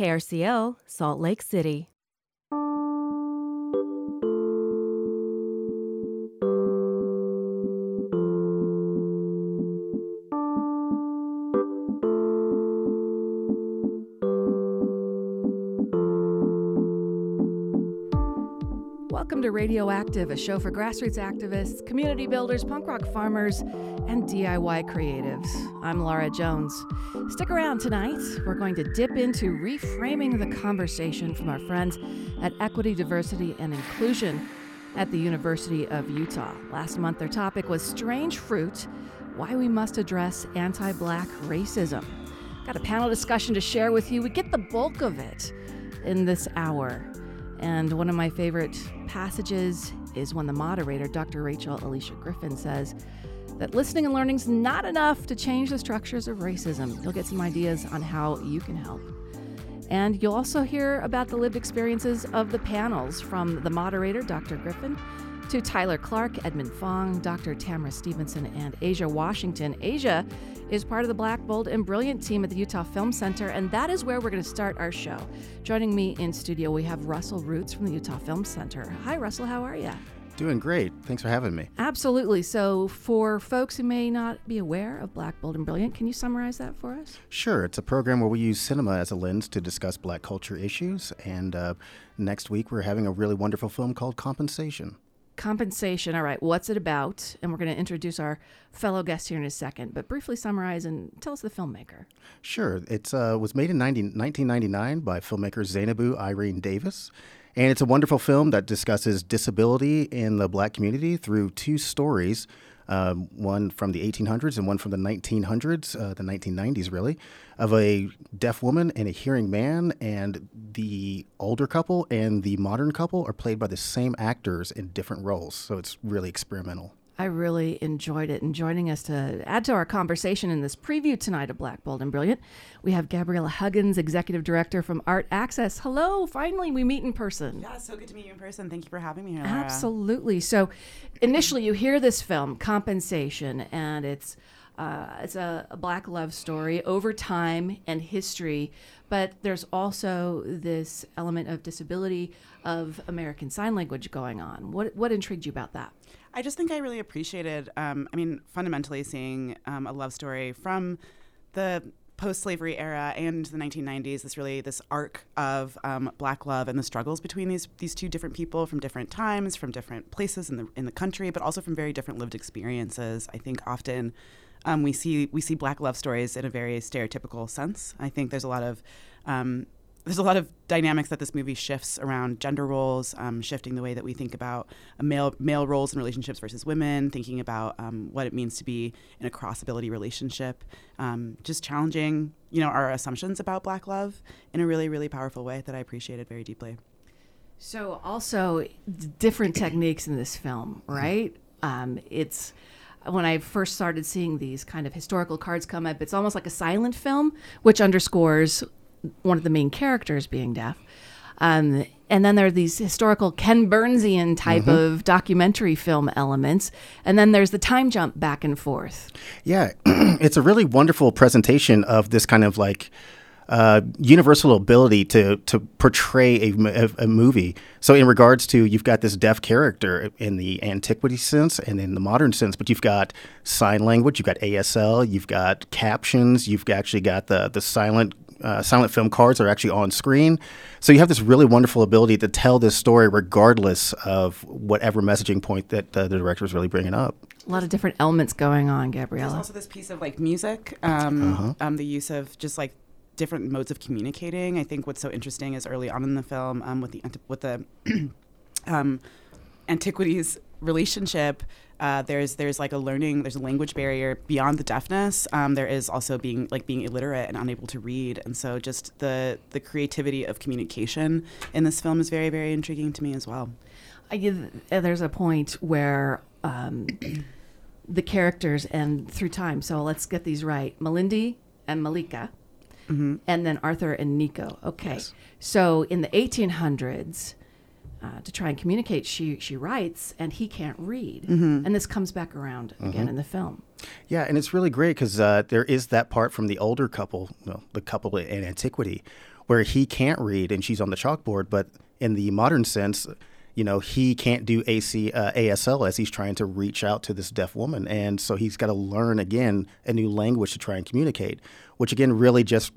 KRCL, Salt Lake City. Radioactive, a show for grassroots activists, community builders, punk rock farmers, and DIY creatives. I'm Laura Jones. Stick around tonight. We're going to dip into reframing the conversation from our friends at Equity, Diversity, and Inclusion at the University of Utah. Last month, their topic was Strange Fruit Why We Must Address Anti Black Racism. Got a panel discussion to share with you. We get the bulk of it in this hour. And one of my favorite passages is when the moderator, Dr. Rachel Alicia Griffin, says that listening and learning is not enough to change the structures of racism. You'll get some ideas on how you can help. And you'll also hear about the lived experiences of the panels from the moderator, Dr. Griffin, to Tyler Clark, Edmund Fong, Dr. Tamara Stevenson, and Asia Washington. Asia is part of the Black, Bold, and Brilliant team at the Utah Film Center, and that is where we're going to start our show. Joining me in studio, we have Russell Roots from the Utah Film Center. Hi, Russell, how are you? Doing great. Thanks for having me. Absolutely. So, for folks who may not be aware of Black, Bold, and Brilliant, can you summarize that for us? Sure. It's a program where we use cinema as a lens to discuss black culture issues. And uh, next week, we're having a really wonderful film called Compensation. Compensation. All right. What's it about? And we're going to introduce our fellow guest here in a second. But briefly summarize and tell us the filmmaker. Sure. It uh, was made in 90, 1999 by filmmaker Zeinabu Irene Davis. And it's a wonderful film that discusses disability in the black community through two stories. Um, one from the 1800s and one from the 1900s, uh, the 1990s, really, of a deaf woman and a hearing man. And the older couple and the modern couple are played by the same actors in different roles. So it's really experimental. I really enjoyed it. And joining us to add to our conversation in this preview tonight of Black, Bold, and Brilliant, we have Gabriella Huggins, Executive Director from Art Access. Hello, finally we meet in person. Yeah, so good to meet you in person. Thank you for having me here. Laura. Absolutely. So, initially, you hear this film, Compensation, and it's uh, it's a, a, black love story over time and history, but there's also this element of disability of American Sign Language going on. What what intrigued you about that? I just think I really appreciated, um, I mean, fundamentally seeing um, a love story from the post-slavery era and the 1990s this really this arc of um, black love and the struggles between these these two different people from different times from different places in the in the country but also from very different lived experiences i think often um, we see we see black love stories in a very stereotypical sense i think there's a lot of um, there's a lot of dynamics that this movie shifts around gender roles, um, shifting the way that we think about male male roles in relationships versus women, thinking about um, what it means to be in a cross ability relationship, um, just challenging you know our assumptions about black love in a really really powerful way that I appreciated very deeply. So also different techniques in this film, right? Um, it's when I first started seeing these kind of historical cards come up, it's almost like a silent film, which underscores one of the main characters being deaf. Um, and then there are these historical Ken Burnsian type mm-hmm. of documentary film elements, and then there's the time jump back and forth. Yeah, it's a really wonderful presentation of this kind of like uh, universal ability to to portray a, a, a, movie. So in regards to you've got this deaf character in the antiquity sense and in the modern sense, but you've got sign language, you've got ASL, you've got captions, you've actually got the the silent uh, silent film cards are actually on screen. So you have this really wonderful ability to tell this story regardless of whatever messaging point that uh, the director is really bringing up. A lot of different elements going on, Gabriella. There's also this piece of like music, um, uh-huh. um, the use of just like different modes of communicating. I think what's so interesting is early on in the film um, with the with the um, antiquities relationship uh, there's there's like a learning there's a language barrier beyond the deafness. Um, there is also being like being illiterate and unable to read. And so just the the creativity of communication in this film is very very intriguing to me as well. I, uh, there's a point where um, the characters and through time. So let's get these right. Malindy and Malaika mm-hmm. and then Arthur and Nico okay yes. so in the 1800s uh, to try and communicate, she she writes, and he can't read, mm-hmm. and this comes back around mm-hmm. again in the film. Yeah, and it's really great because uh, there is that part from the older couple, well, the couple in antiquity, where he can't read and she's on the chalkboard, but in the modern sense, you know, he can't do AC, uh, ASL as he's trying to reach out to this deaf woman. And so he's got to learn again a new language to try and communicate, which again really just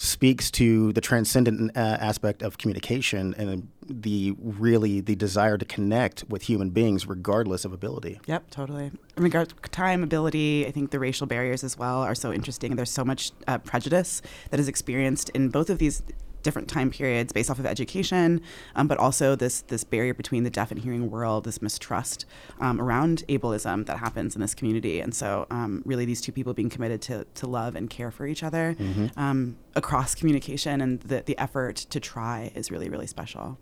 speaks to the transcendent uh, aspect of communication and the really the desire to connect with human beings regardless of ability. Yep, totally. In regards to time, ability, I think the racial barriers as well are so interesting. There's so much uh, prejudice that is experienced in both of these different time periods based off of education, um, but also this this barrier between the deaf and hearing world, this mistrust um, around ableism that happens in this community. And so, um, really, these two people being committed to, to love and care for each other mm-hmm. Um, across communication and the, the effort to try is really, really special.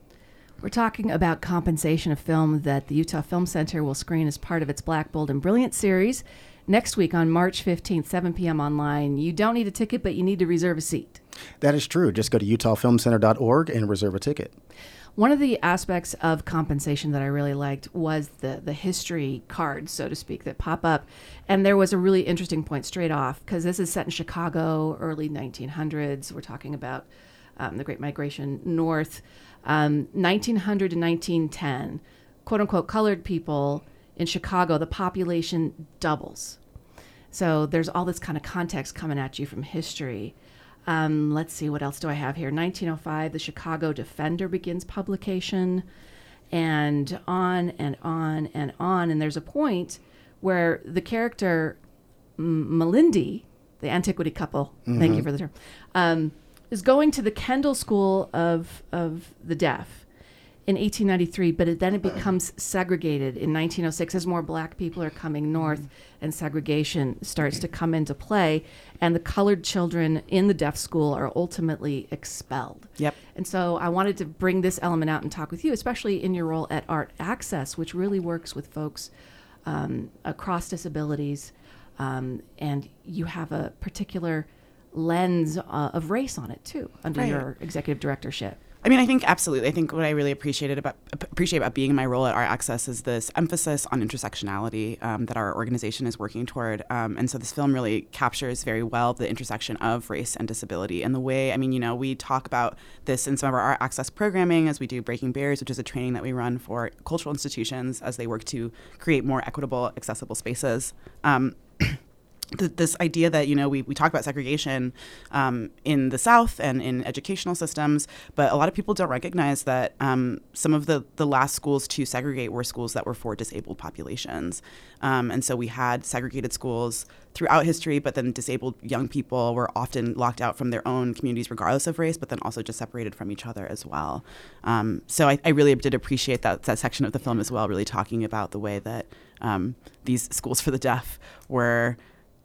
We're talking about compensation, a film that the Utah Film Center will screen as part of its Black, Bold, and Brilliant series next week on March 15th, 7 p.m. online. You don't need a ticket, but you need to reserve a seat. That is true. Just go to utahfilmcenter.org and reserve a ticket. One of the aspects of compensation that I really liked was the the history cards, so to speak, that pop up. And there was a really interesting point straight off because this is set in Chicago, early 1900s. We're talking about um, the Great Migration North, um, 1900 to 1910. "Quote unquote," colored people in Chicago, the population doubles. So there's all this kind of context coming at you from history. Um, let's see, what else do I have here? 1905, the Chicago Defender begins publication, and on and on and on. And there's a point where the character M- Malindy, the antiquity couple, mm-hmm. thank you mm-hmm. for the term, um, is going to the Kendall School of, of the Deaf in 1893, but it, then it becomes segregated in 1906 as more black people are coming north mm. and segregation starts to come into play. And the colored children in the deaf school are ultimately expelled. Yep. And so I wanted to bring this element out and talk with you, especially in your role at Art Access, which really works with folks um, across disabilities. Um, and you have a particular lens uh, of race on it too under right. your executive directorship. I mean, I think absolutely. I think what I really appreciated about appreciate about being in my role at Art Access is this emphasis on intersectionality um, that our organization is working toward. Um, and so this film really captures very well the intersection of race and disability and the way. I mean, you know, we talk about this in some of our Access programming as we do Breaking Barriers, which is a training that we run for cultural institutions as they work to create more equitable, accessible spaces. Um, this idea that you know we, we talk about segregation um, in the South and in educational systems, but a lot of people don't recognize that um, some of the the last schools to segregate were schools that were for disabled populations, um, and so we had segregated schools throughout history. But then disabled young people were often locked out from their own communities, regardless of race, but then also just separated from each other as well. Um, so I, I, really did appreciate that that section of the film as well, really talking about the way that um, these schools for the deaf were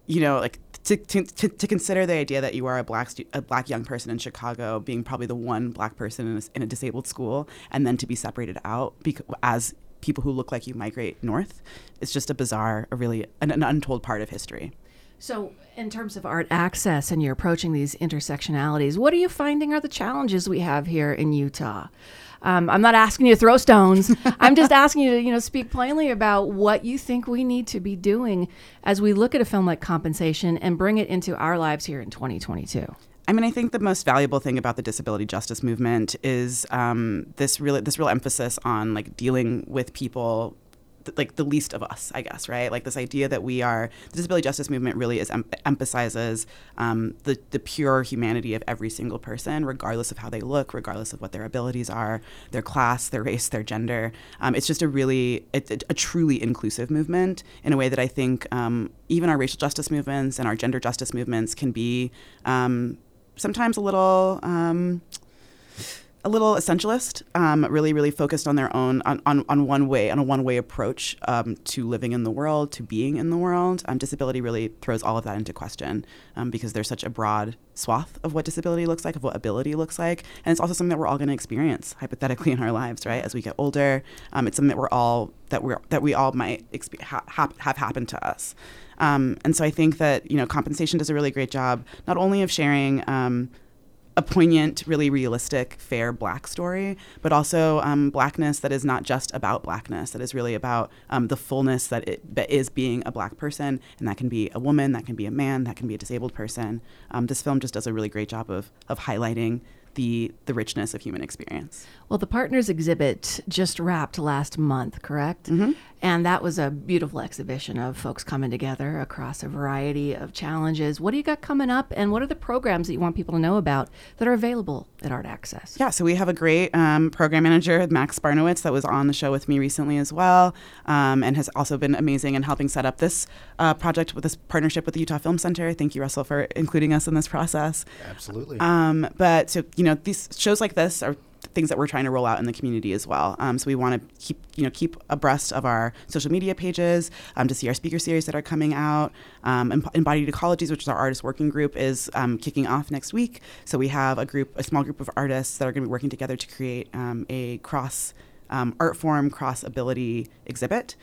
you know, like to, to, to, consider the idea that you are a black stu- a black young person in Chicago, being probably the one black person in a, in a disabled school, and then to be separated out because, as people who look like you migrate north, it's just a bizarre, a really an, an untold part of history. So, in terms of art access and you're approaching these intersectionalities, what are you finding are the challenges we have here in Utah? Um, I'm not asking you to throw stones. I'm just asking you to, you know, speak plainly about what you think we need to be doing as we look at a film like Compensation and bring it into our lives here in 2022. I mean, I think the most valuable thing about the disability justice movement is um, this really this real emphasis on like dealing with people like the least of us, I guess, right? Like this idea that we are the disability justice movement really is em- emphasizes um, the the pure humanity of every single person, regardless of how they look, regardless of what their abilities are, their class, their race, their gender. Um, it's just a really it's a, a, truly inclusive movement in a way that I think um, even our racial justice movements and our gender justice movements can be um, sometimes a little um, a little essentialist, um, really, really focused on their own, on, on, on one way, on a one way approach um, to living in the world, to being in the world. Um, disability really throws all of that into question um, because there's such a broad swath of what disability looks like, of what ability looks like. And it's also something that we're all going to experience hypothetically in our lives, right? As we get older, um, it's something that we're all, that, we're, that we all might exp- ha- have happened to us. Um, and so I think that, you know, compensation does a really great job, not only of sharing a poignant, really realistic, fair black story, but also um, blackness that is not just about blackness, that is really about um, the fullness that it that is being a black person. And that can be a woman, that can be a man, that can be a disabled person. Um, this film just does a really great job of, of highlighting the the richness of human experience. Well, the Partners exhibit just wrapped last month, correct? Mm-hmm. And that was a beautiful exhibition of folks coming together across a variety of challenges. What do you got coming up, and what are the programs that you want people to know about that are available at Art Access? Yeah, so we have a great um, program manager, Max Barnowitz, that was on the show with me recently as well, um, and has also been amazing in helping set up this uh, project with this partnership with the Utah Film Center. Thank you, Russell, for including us in this process. Absolutely. Um, but so you know, these shows like this are things that we're trying to roll out in the community as well. Um, so we want to keep you know keep abreast of our social media pages um, to see our speaker series that are coming out. Um, Embodied Ecologies, which is our artist working group, is um, kicking off next week. So we have a group, a small group of artists that are going to be working together to create um, a cross um, art form, cross ability exhibit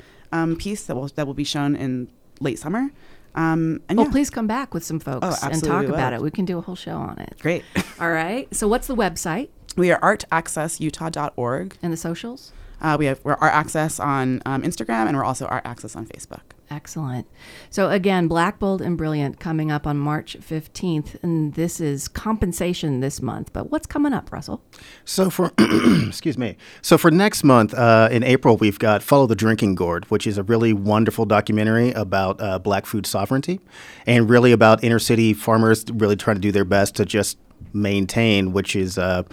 piece that will that will be shown in late summer. Um, and well, yeah. please come back with some folks Oh, and talk about it. We can do a whole show on it. Great. All right. So, what's the website we are artaccessutah.org. and the socials? Uh, we have we're Art Access on um, Instagram, and we're also Art Access on Facebook. Excellent. So, again, Black, Bold, and Brilliant coming up on March 15th. And this is compensation this month. But what's coming up, Russell? So for excuse me. So for next month uh, in April, we've got "Follow the Drinking Gourd," which is a really wonderful documentary about uh, Black food sovereignty, and really about inner city farmers really trying to do their best to just maintain, which is uh,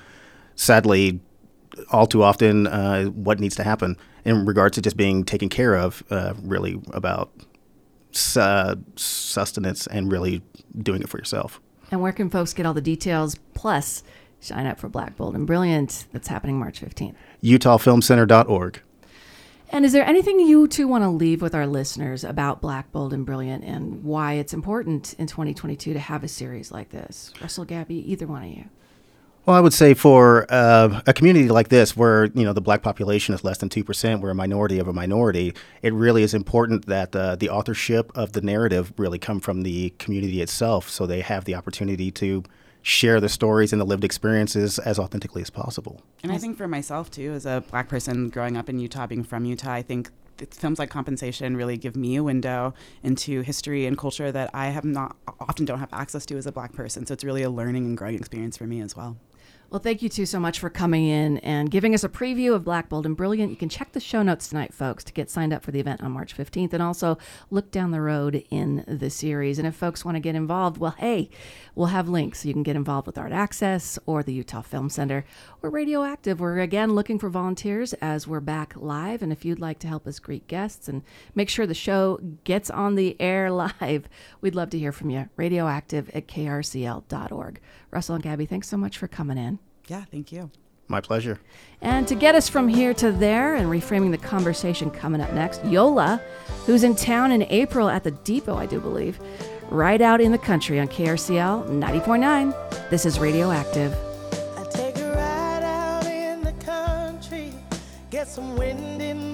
sadly all too often uh, what needs to happen in regards to just being taken care of. Uh, really about su- sustenance and really doing it for yourself. And where can folks get all the details? Plus, sign up for Black, Bold, and Brilliant that's happening March 15th. UtahFilmCenter.org. And is there anything you two want to leave with our listeners about Black, Bold, and Brilliant and why it's important in 2022 to have a series like this? Russell, Gabby, either one of you. Well, I would say for uh, a community like this, where you know the black population is less than two percent, we're a minority of a minority. It really is important that uh, the authorship of the narrative really come from the community itself, so they have the opportunity to share the stories and the lived experiences as authentically as possible. And I think for myself too, as a black person growing up in Utah, being from Utah, I think films like Compensation really give me a window into history and culture that I have not often don't have access to as a black person. So it's really a learning and growing experience for me as well. Well, thank you two so much for coming in and giving us a preview of Black, Bold, and Brilliant. You can check the show notes tonight, folks, to get signed up for the event on March 15th and also look down the road in the series. And if folks want to get involved, well, hey, we'll have links. You can get involved with Art Access or the Utah Film Center or Radioactive. We're again looking for volunteers as we're back live. And if you'd like to help us greet guests and make sure the show gets on the air live, we'd love to hear from you. Radioactive at krcl.org. Russell and Gabby, thanks so much for coming in. Yeah, thank you. My pleasure. And to get us from here to there and reframing the conversation coming up next, Yola, who's in town in April at the Depot, I do believe, right out in the country on KRCL 90.9. This is Radioactive. I take a ride out in the country, get some wind in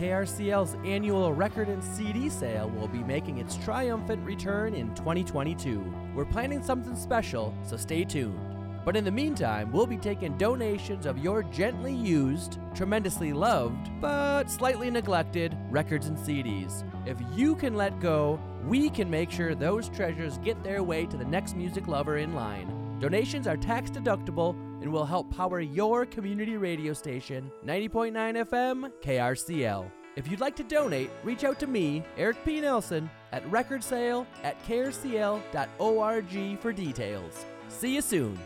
KRCL's annual record and CD sale will be making its triumphant return in 2022. We're planning something special, so stay tuned. But in the meantime, we'll be taking donations of your gently used, tremendously loved, but slightly neglected records and CDs. If you can let go, we can make sure those treasures get their way to the next music lover in line. Donations are tax deductible and will help power your community radio station, 90.9 FM KRCL. If you'd like to donate, reach out to me, Eric P. Nelson, at recordsale at krcl.org for details. See you soon.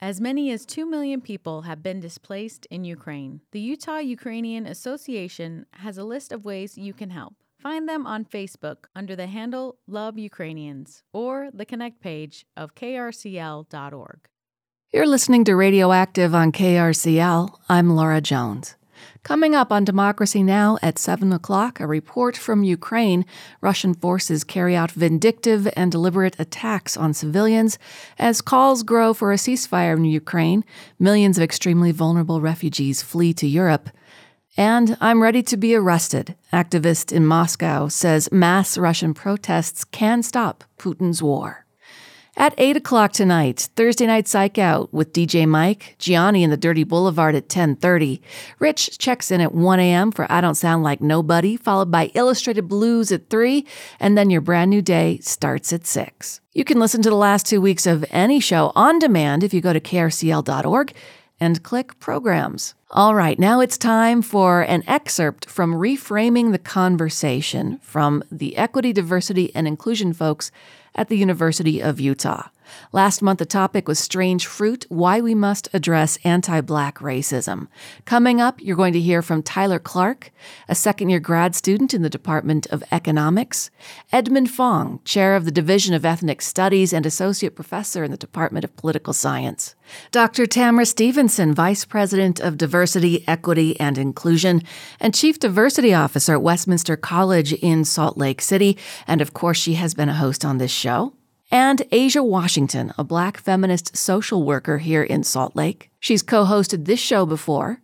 As many as 2 million people have been displaced in Ukraine. The Utah Ukrainian Association has a list of ways you can help. Find them on Facebook under the handle Love Ukrainians or the Connect page of krcl.org. You're listening to Radioactive on KRCL. I'm Laura Jones. Coming up on Democracy Now! at 7 o'clock, a report from Ukraine. Russian forces carry out vindictive and deliberate attacks on civilians. As calls grow for a ceasefire in Ukraine, millions of extremely vulnerable refugees flee to Europe. And I'm ready to be arrested. Activist in Moscow says mass Russian protests can stop Putin's war. At 8 o'clock tonight, Thursday Night Psych Out with DJ Mike, Gianni and the Dirty Boulevard at 10.30. Rich checks in at 1 a.m. for I Don't Sound Like Nobody, followed by Illustrated Blues at 3, and then your brand new day starts at 6. You can listen to the last two weeks of any show on demand if you go to krcl.org and click Programs. All right, now it's time for an excerpt from Reframing the Conversation from the Equity, Diversity, and Inclusion folks at the University of Utah. Last month, the topic was Strange Fruit Why We Must Address Anti Black Racism. Coming up, you're going to hear from Tyler Clark, a second year grad student in the Department of Economics, Edmund Fong, chair of the Division of Ethnic Studies and associate professor in the Department of Political Science, Dr. Tamara Stevenson, vice president of Diversity, Equity, and Inclusion, and chief diversity officer at Westminster College in Salt Lake City. And of course, she has been a host on this show and Asia Washington, a black feminist social worker here in Salt Lake. She's co hosted this show before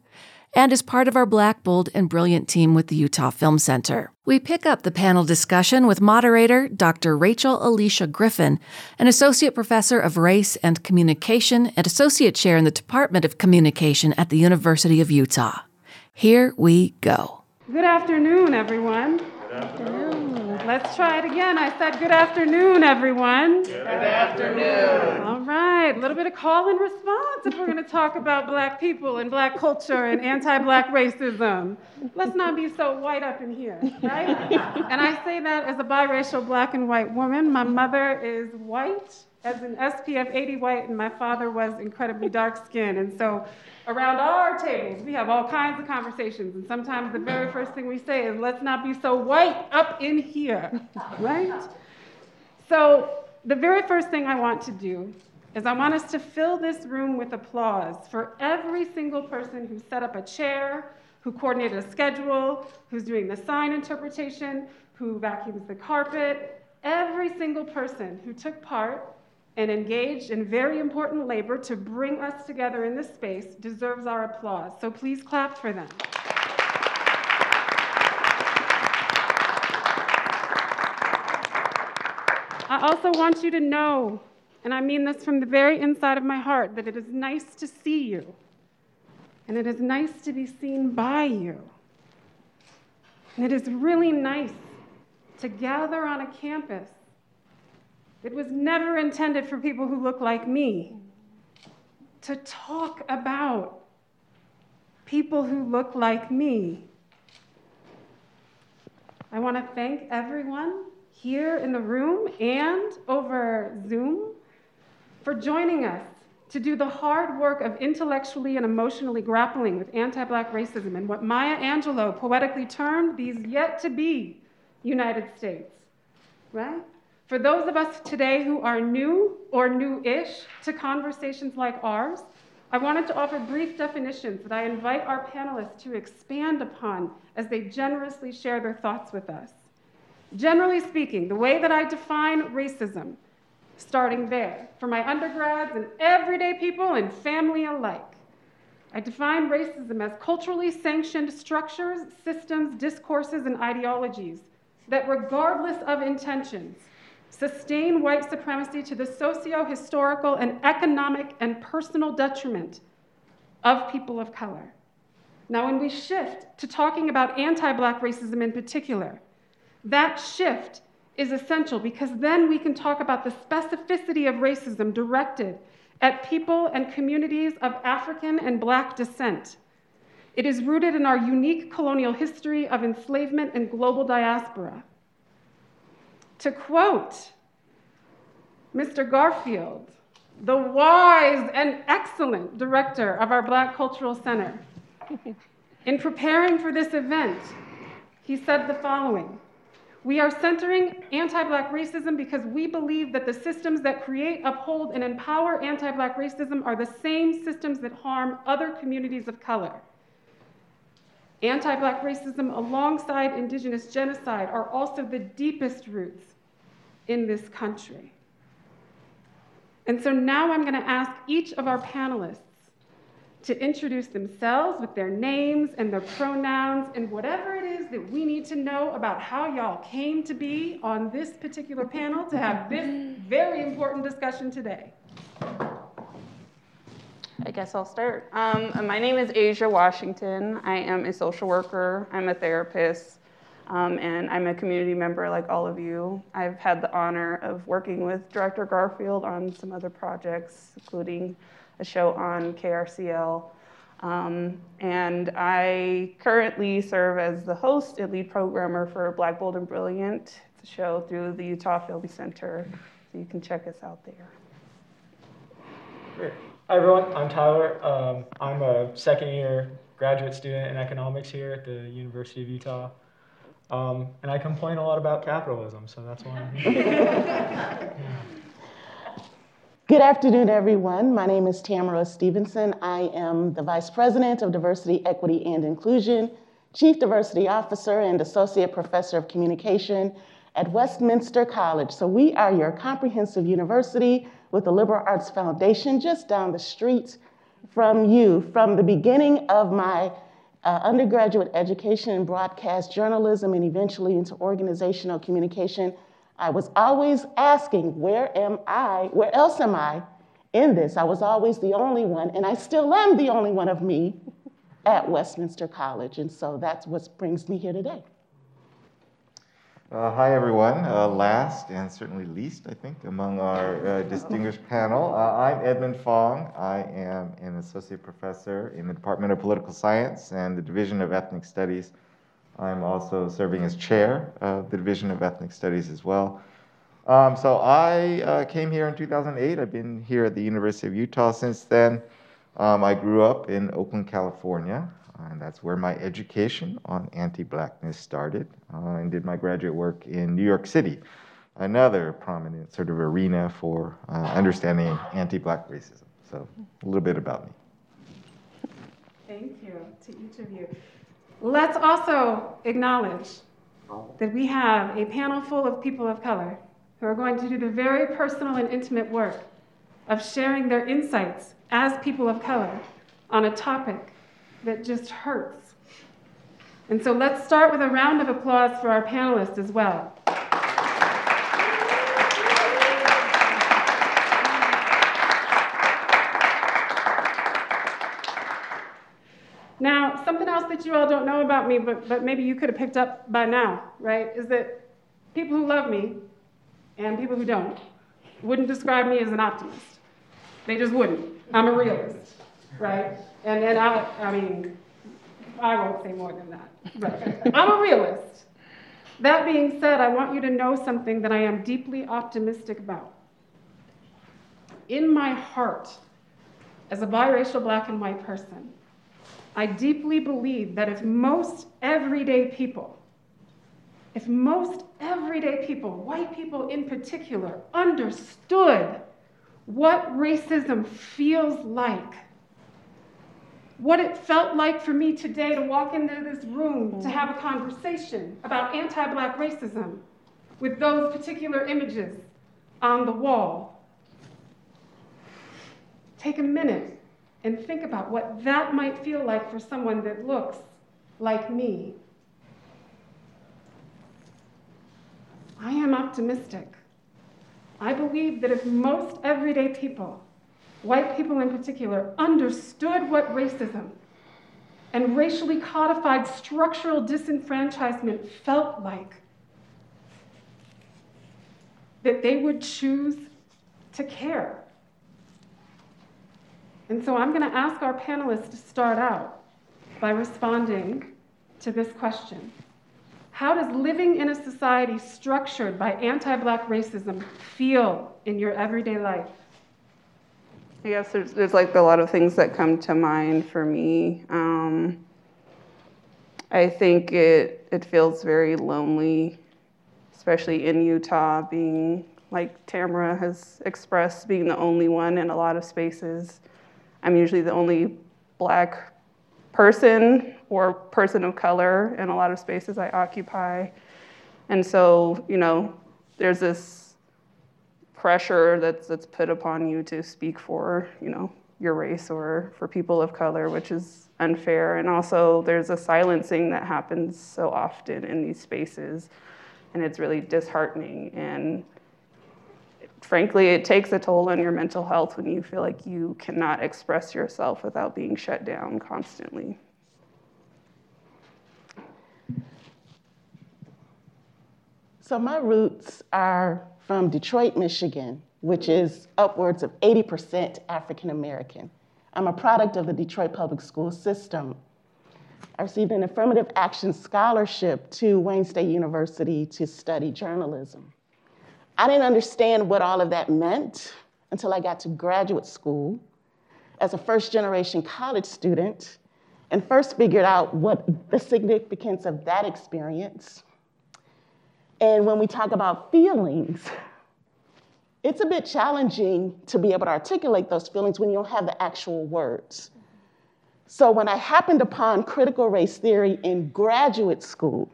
and is part of our Black, Bold, and Brilliant team with the Utah Film Center. We pick up the panel discussion with moderator Dr. Rachel Alicia Griffin, an associate professor of race and communication and associate chair in the Department of Communication at the University of Utah. Here we go. Good afternoon, everyone. Good afternoon. Let's try it again. I said good afternoon, everyone. Good afternoon. All right, a little bit of call and response if we're going to talk about black people and black culture and anti black racism. Let's not be so white up in here, right? and I say that as a biracial black and white woman. My mother is white as an SPF 80 white, and my father was incredibly dark skinned. And so around our tables, we have all kinds of conversations. And sometimes the very first thing we say is, let's not be so white up in here, right? So the very first thing I want to do is I want us to fill this room with applause for every single person who set up a chair, who coordinated a schedule, who's doing the sign interpretation, who vacuums the carpet, every single person who took part and engaged in very important labor to bring us together in this space deserves our applause. So please clap for them. I also want you to know, and I mean this from the very inside of my heart, that it is nice to see you. And it is nice to be seen by you. And it is really nice to gather on a campus it was never intended for people who look like me to talk about people who look like me. I want to thank everyone here in the room and over Zoom for joining us to do the hard work of intellectually and emotionally grappling with anti Black racism and what Maya Angelou poetically termed these yet to be United States, right? For those of us today who are new or new ish to conversations like ours, I wanted to offer brief definitions that I invite our panelists to expand upon as they generously share their thoughts with us. Generally speaking, the way that I define racism starting there for my undergrads and everyday people and family alike. I define racism as culturally sanctioned structures, systems, discourses, and ideologies that, regardless of intentions, sustain white supremacy to the socio historical and economic and personal detriment of people of color. Now, when we shift to talking about anti Black racism in particular, that shift is essential because then we can talk about the specificity of racism directed at people and communities of African and Black descent. It is rooted in our unique colonial history of enslavement and global diaspora. To quote Mr. Garfield, the wise and excellent director of our Black Cultural Center, in preparing for this event, he said the following we are centering anti Black racism because we believe that the systems that create, uphold, and empower anti Black racism are the same systems that harm other communities of color. Anti Black racism, alongside Indigenous genocide, are also the deepest roots in this country. And so now I'm going to ask each of our panelists to introduce themselves with their names and their pronouns and whatever it is that we need to know about how y'all came to be on this particular panel to have this very important discussion today. I guess I'll start. Um, my name is Asia Washington. I am a social worker, I'm a therapist, um, and I'm a community member like all of you. I've had the honor of working with Director Garfield on some other projects, including a show on KRCL. Um, and I currently serve as the host and lead programmer for Black, Bold, and Brilliant. It's a show through the Utah Film Center, so you can check us out there. Great. Hi, everyone. I'm Tyler. Um, I'm a second year graduate student in economics here at the University of Utah. Um, and I complain a lot about capitalism, so that's why I'm here. yeah. Good afternoon, everyone. My name is Tamara Stevenson. I am the Vice President of Diversity, Equity, and Inclusion, Chief Diversity Officer, and Associate Professor of Communication at Westminster College. So, we are your comprehensive university with the Liberal Arts Foundation just down the street from you. From the beginning of my uh, undergraduate education in broadcast journalism and eventually into organizational communication, I was always asking, where am I? Where else am I in this? I was always the only one, and I still am the only one of me at Westminster College. And so that's what brings me here today. Uh, hi, everyone. Uh, last and certainly least, I think, among our uh, distinguished panel, uh, I'm Edmund Fong. I am an associate professor in the Department of Political Science and the Division of Ethnic Studies I'm also serving as chair of the Division of Ethnic Studies as well. Um, so I uh, came here in 2008. I've been here at the University of Utah since then. Um, I grew up in Oakland, California, and that's where my education on anti-blackness started, uh, and did my graduate work in New York City, another prominent sort of arena for uh, understanding anti-black racism. So a little bit about me. Thank you to each of you. Let's also acknowledge that we have a panel full of people of color who are going to do the very personal and intimate work of sharing their insights as people of color on a topic that just hurts. And so let's start with a round of applause for our panelists as well. Now, something else that you all don't know about me, but, but maybe you could have picked up by now, right, is that people who love me and people who don't wouldn't describe me as an optimist. They just wouldn't. I'm a realist, right? And, and I, I mean, I won't say more than that. But I'm a realist. That being said, I want you to know something that I am deeply optimistic about. In my heart, as a biracial black and white person, I deeply believe that if most everyday people, if most everyday people, white people in particular, understood what racism feels like, what it felt like for me today to walk into this room to have a conversation about anti black racism with those particular images on the wall. Take a minute and think about what that might feel like for someone that looks like me. I am optimistic. I believe that if most everyday people, white people in particular, understood what racism and racially codified structural disenfranchisement felt like, that they would choose to care. And so I'm going to ask our panelists to start out by responding to this question How does living in a society structured by anti black racism feel in your everyday life? I guess there's, there's like a lot of things that come to mind for me. Um, I think it, it feels very lonely, especially in Utah, being like Tamara has expressed, being the only one in a lot of spaces. I'm usually the only black person or person of color in a lot of spaces I occupy. And so, you know, there's this pressure that's, that's put upon you to speak for, you know, your race or for people of color, which is unfair. And also, there's a silencing that happens so often in these spaces, and it's really disheartening. And frankly, it takes a toll on your mental health when you feel like you cannot express yourself without being shut down constantly. So, my roots are from Detroit, Michigan, which is upwards of 80% African American. I'm a product of the Detroit public school system. I received an affirmative action scholarship to Wayne State University to study journalism. I didn't understand what all of that meant until I got to graduate school as a first generation college student and first figured out what the significance of that experience. And when we talk about feelings, it's a bit challenging to be able to articulate those feelings when you don't have the actual words. So when I happened upon critical race theory in graduate school,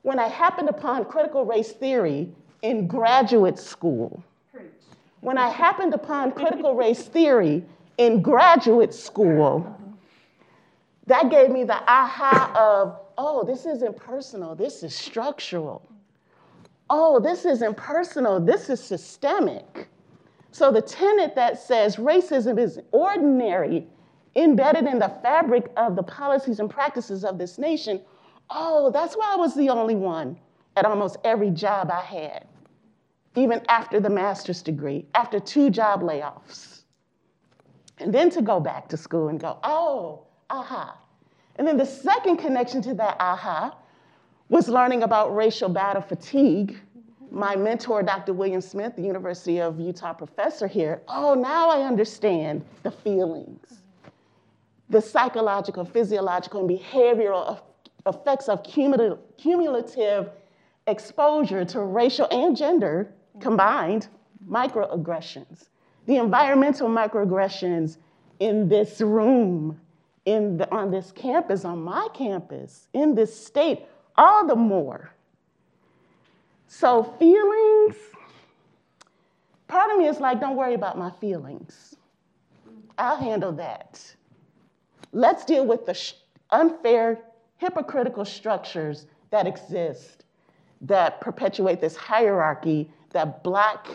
when I happened upon critical race theory in graduate school, when I happened upon critical race theory in graduate school, that gave me the aha of, oh, this isn't personal, this is structural. Oh, this isn't personal, this is systemic. So the tenet that says racism is ordinary, embedded in the fabric of the policies and practices of this nation, oh, that's why I was the only one at almost every job I had, even after the master's degree, after two job layoffs. And then to go back to school and go, oh, aha. And then the second connection to that aha was learning about racial battle fatigue. My mentor, Dr. William Smith, the University of Utah professor here, oh, now I understand the feelings, the psychological, physiological, and behavioral effects of cumulative, exposure to racial and gender combined microaggressions. The environmental microaggressions in this room, in the, on this campus, on my campus, in this state, all the more. So, feelings, part of me is like, don't worry about my feelings. I'll handle that. Let's deal with the unfair, hypocritical structures that exist that perpetuate this hierarchy that block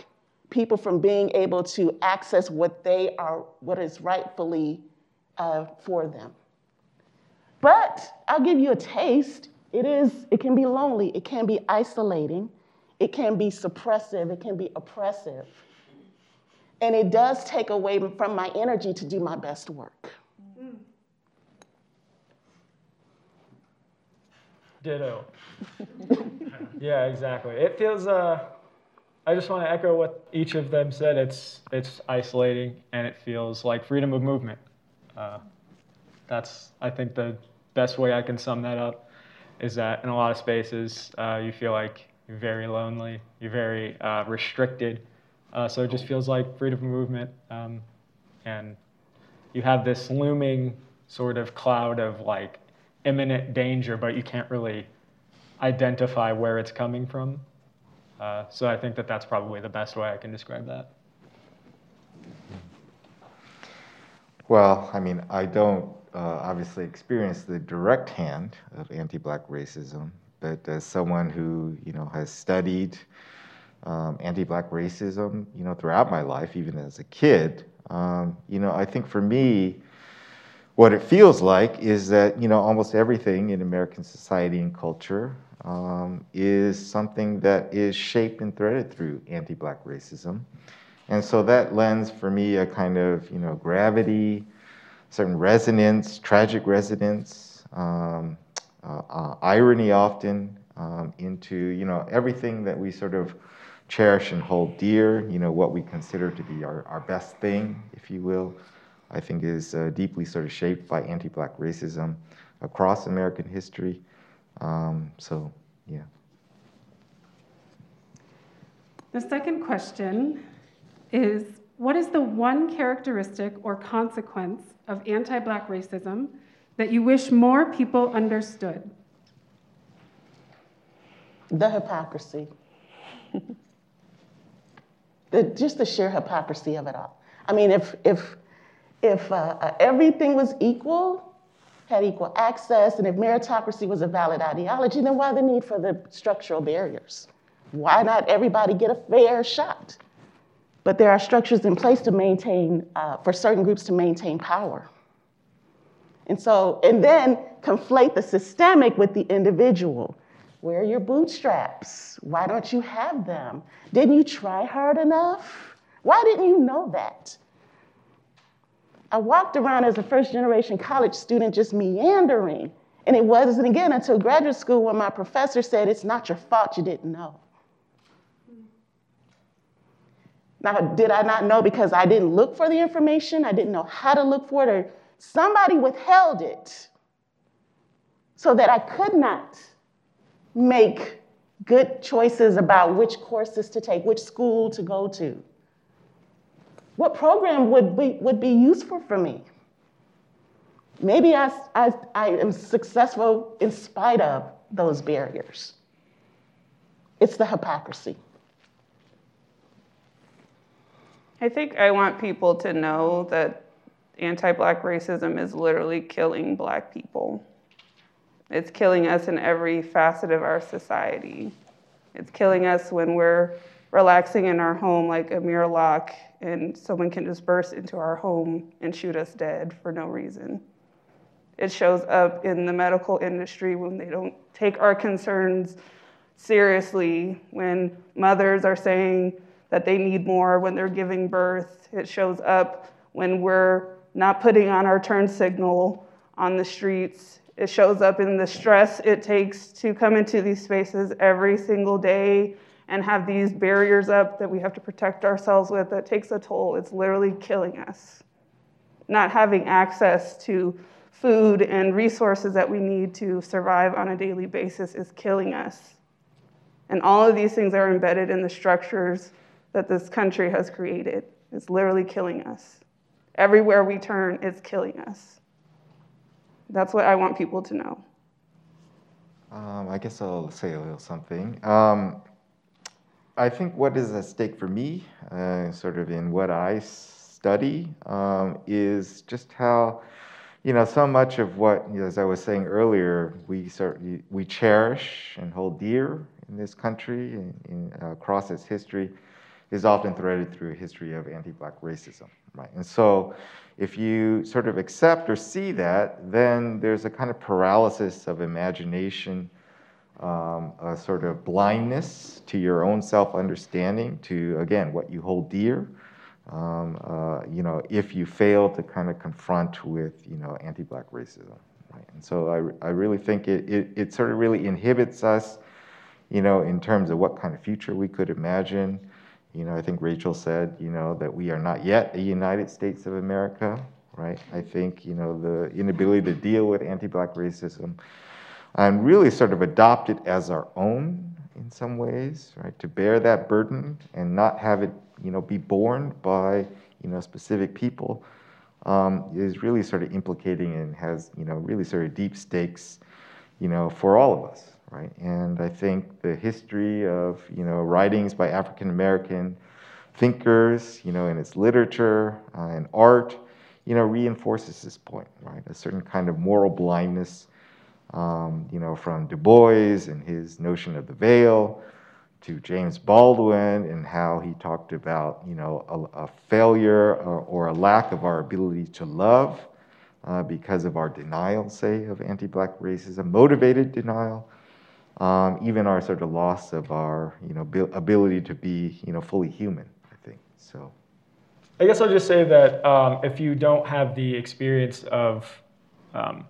people from being able to access what they are, what is rightfully uh, for them. But I'll give you a taste. It is, it can be lonely, it can be isolating, it can be suppressive, it can be oppressive. And it does take away from my energy to do my best work. Ditto. yeah, exactly. It feels. Uh, I just want to echo what each of them said. It's it's isolating and it feels like freedom of movement. Uh, that's I think the best way I can sum that up is that in a lot of spaces uh, you feel like you're very lonely, you're very uh, restricted. Uh, so it just feels like freedom of movement, um, and you have this looming sort of cloud of like imminent danger, but you can't really identify where it's coming from. Uh, so I think that that's probably the best way I can describe that. Well, I mean, I don't uh, obviously experience the direct hand of anti-black racism, but as someone who you know has studied um, anti-black racism, you know, throughout my life, even as a kid, um, you know, I think for me, what it feels like is that you know almost everything in American society and culture um, is something that is shaped and threaded through anti-black racism, and so that lends for me a kind of you know gravity, certain resonance, tragic resonance, um, uh, uh, irony often um, into you know everything that we sort of cherish and hold dear. You know what we consider to be our, our best thing, if you will. I think is uh, deeply sort of shaped by anti-black racism across American history. Um, so, yeah. The second question is What is the one characteristic or consequence of anti black racism that you wish more people understood? The hypocrisy. the, just the sheer hypocrisy of it all. I mean, if, if if uh, uh, everything was equal, had equal access, and if meritocracy was a valid ideology, then why the need for the structural barriers? Why not everybody get a fair shot? But there are structures in place to maintain, uh, for certain groups to maintain power. And so, and then conflate the systemic with the individual. Where are your bootstraps? Why don't you have them? Didn't you try hard enough? Why didn't you know that? I walked around as a first generation college student just meandering. And it wasn't again until graduate school when my professor said, It's not your fault you didn't know. Now, did I not know because I didn't look for the information? I didn't know how to look for it, or somebody withheld it so that I could not make good choices about which courses to take, which school to go to. What program would be, would be useful for me? Maybe I, I, I am successful in spite of those barriers. It's the hypocrisy. I think I want people to know that anti black racism is literally killing black people. It's killing us in every facet of our society. It's killing us when we're relaxing in our home like Amir Locke and someone can just burst into our home and shoot us dead for no reason. It shows up in the medical industry when they don't take our concerns seriously, when mothers are saying that they need more when they're giving birth. It shows up when we're not putting on our turn signal on the streets. It shows up in the stress it takes to come into these spaces every single day and have these barriers up that we have to protect ourselves with that takes a toll. It's literally killing us. Not having access to food and resources that we need to survive on a daily basis is killing us. And all of these things are embedded in the structures that this country has created. It's literally killing us. Everywhere we turn, it's killing us. That's what I want people to know. Um, I guess I'll say a little something. Um, I think what is at stake for me, uh, sort of in what I study, um, is just how, you know, so much of what, you know, as I was saying earlier, we sort we cherish and hold dear in this country and in, uh, across its history, is often threaded through a history of anti-black racism, right? And so, if you sort of accept or see that, then there's a kind of paralysis of imagination um, a sort of blindness to your own self-understanding, to again what you hold dear. Um, uh, you know, if you fail to kind of confront with you know anti-black racism, Right? And so I, I really think it, it, it sort of really inhibits us, you know, in terms of what kind of future we could imagine. You know, I think Rachel said, you know, that we are not yet a United States of America, right? I think, you know, the inability to deal with anti-black racism and really sort of adopt it as our own in some ways, right? To bear that burden and not have it, you know, be borne by, you know, specific people um, is really sort of implicating and has, you know, really sort of deep stakes, you know, for all of us, right? And I think the history of, you know, writings by African American thinkers, you know, in its literature uh, and art, you know, reinforces this point, right? A certain kind of moral blindness um, you know, from Du Bois and his notion of the veil to James Baldwin and how he talked about, you know, a, a failure or, or, a lack of our ability to love uh, because of our denial, say, of anti-black racism, motivated denial, um, even our sort of loss of our, you know, ability to be, you know, fully human, I think, so. I guess I'll just say that um, if you don't have the experience of um,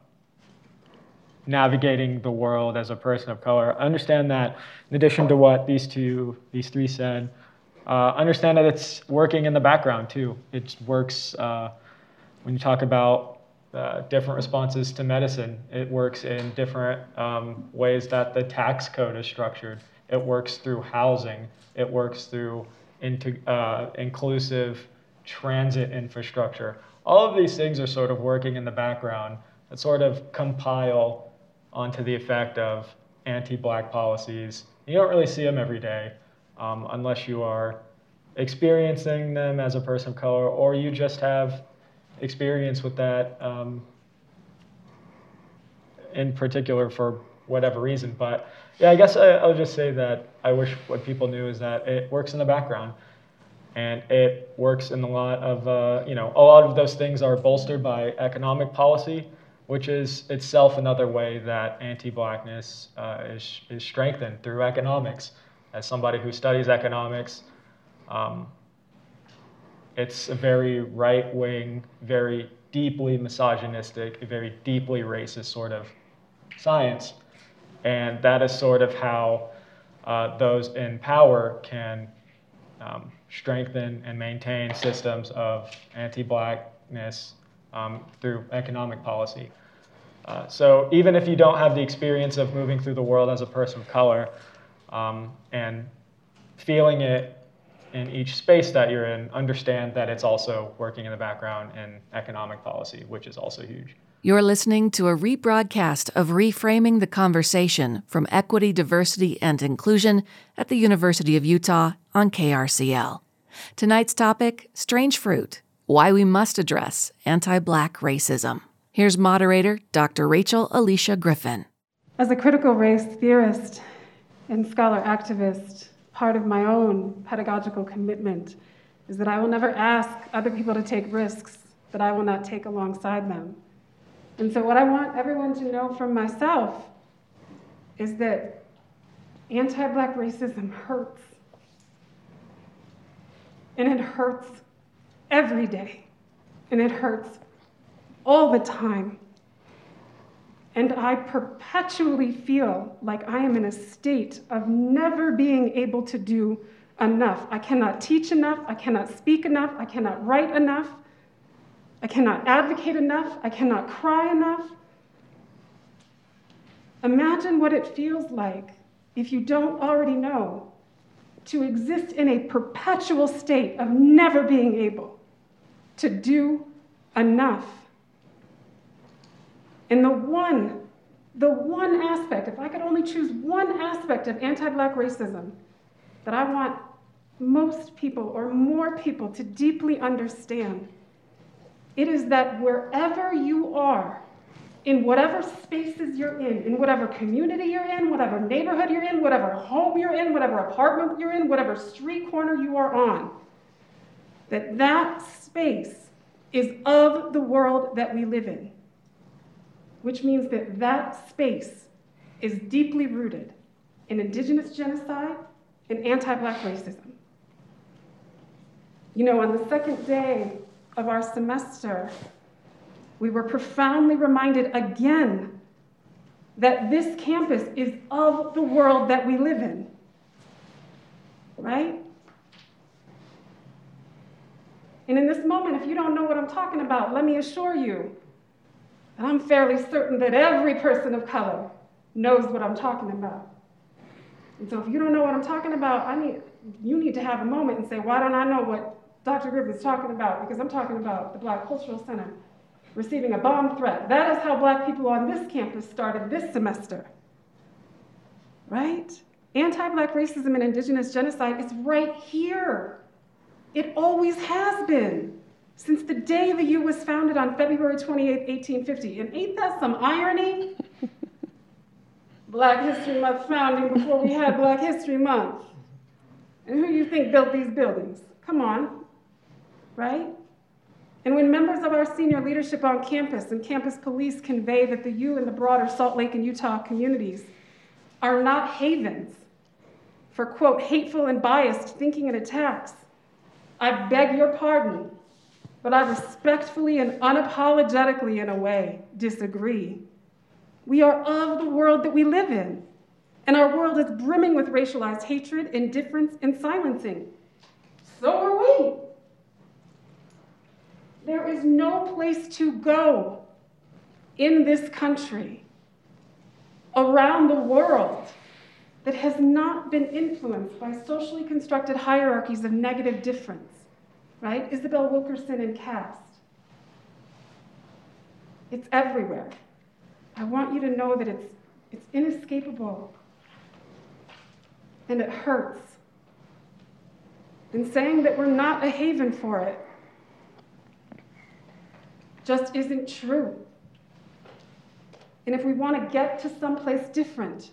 navigating the world as a person of color. Understand that in addition to what these two, these three said, uh, understand that it's working in the background too. It works uh, when you talk about uh, different responses to medicine. It works in different um, ways that the tax code is structured. It works through housing. It works through uh, inclusive transit infrastructure. All of these things are sort of working in the background that sort of compile onto the effect of anti-black policies. You don't really see them every day um, unless you are experiencing them as a person of color or you just have experience with that um, in particular for whatever reason. But yeah, I guess I, will just say that I wish what people knew is that it works in the background. And it works in a lot of, uh, you know, a lot of those things are bolstered by economic policy which is itself another way that anti-blackness uh, is, is strengthened through economics. As somebody who studies economics, um, it's a very right-wing, very deeply misogynistic, very deeply racist sort of science. And that is sort of how uh, those in power can um, strengthen and maintain systems of anti-blackness um, through economic policy. Uh, so even if you don't have the experience of moving through the world as a person of color um, and feeling it in each space that you're in, understand that it's also working in the background in economic policy, which is also huge. You're listening to a rebroadcast of Reframing the Conversation from Equity, Diversity, and Inclusion at the University of Utah on KRCL. Tonight's topic Strange Fruit why we must address anti black racism. Here's moderator Dr. Rachel Alicia Griffin. As a critical race theorist and scholar activist, part of my own pedagogical commitment is that I will never ask other people to take risks that I will not take alongside them. And so, what I want everyone to know from myself is that anti black racism hurts. And it hurts every day, and it hurts all the time. And I perpetually feel like I am in a state of never being able to do enough. I cannot teach enough, I cannot speak enough, I cannot write enough, I cannot advocate enough, I cannot cry enough. Imagine what it feels like if you don't already know to exist in a perpetual state of never being able to do enough. And the one, the one aspect, if I could only choose one aspect of anti black racism that I want most people or more people to deeply understand, it is that wherever you are, in whatever spaces you're in, in whatever community you're in, whatever neighborhood you're in, whatever home you're in, whatever apartment you're in, whatever street corner you are on, that that space is of the world that we live in, which means that that space is deeply rooted in indigenous genocide and anti black racism. You know, on the second day of our semester, we were profoundly reminded again that this campus is of the world that we live in. Right? And in this moment, if you don't know what I'm talking about, let me assure you that I'm fairly certain that every person of color knows what I'm talking about. And so if you don't know what I'm talking about, I need, you need to have a moment and say, why don't I know what Dr. Griffin's talking about? Because I'm talking about the Black Cultural Center receiving a bomb threat. That is how black people on this campus started this semester. Right? Anti black racism and indigenous genocide is right here. It always has been. Since the day the U was founded on February 28, 1850. And ain't that some irony? Black History Month founding before we had Black History Month. And who do you think built these buildings? Come on, right? And when members of our senior leadership on campus and campus police convey that the U and the broader Salt Lake and Utah communities are not havens for, quote, hateful and biased thinking and attacks, I beg your pardon, but I respectfully and unapologetically, in a way, disagree. We are of the world that we live in, and our world is brimming with racialized hatred, indifference, and silencing. So are we. There is no place to go in this country, around the world, that has not been influenced by socially constructed hierarchies of negative difference, right? Isabel Wilkerson and caste. It's everywhere. I want you to know that it's, it's inescapable and it hurts. And saying that we're not a haven for it just isn't true. And if we want to get to someplace different,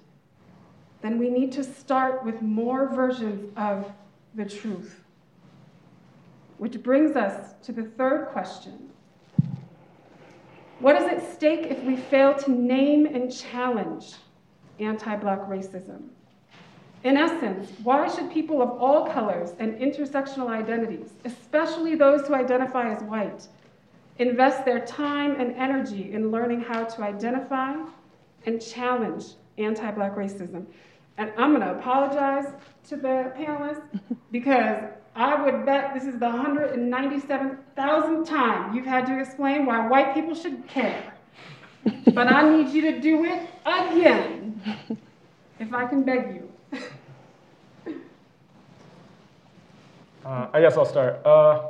then we need to start with more versions of the truth. Which brings us to the third question What is at stake if we fail to name and challenge anti Black racism? In essence, why should people of all colors and intersectional identities, especially those who identify as white, invest their time and energy in learning how to identify and challenge anti Black racism? And I'm going to apologize to the panelists because I would bet this is the 197,000th time you've had to explain why white people should care. but I need you to do it again, if I can beg you. Uh, I guess I'll start. Uh,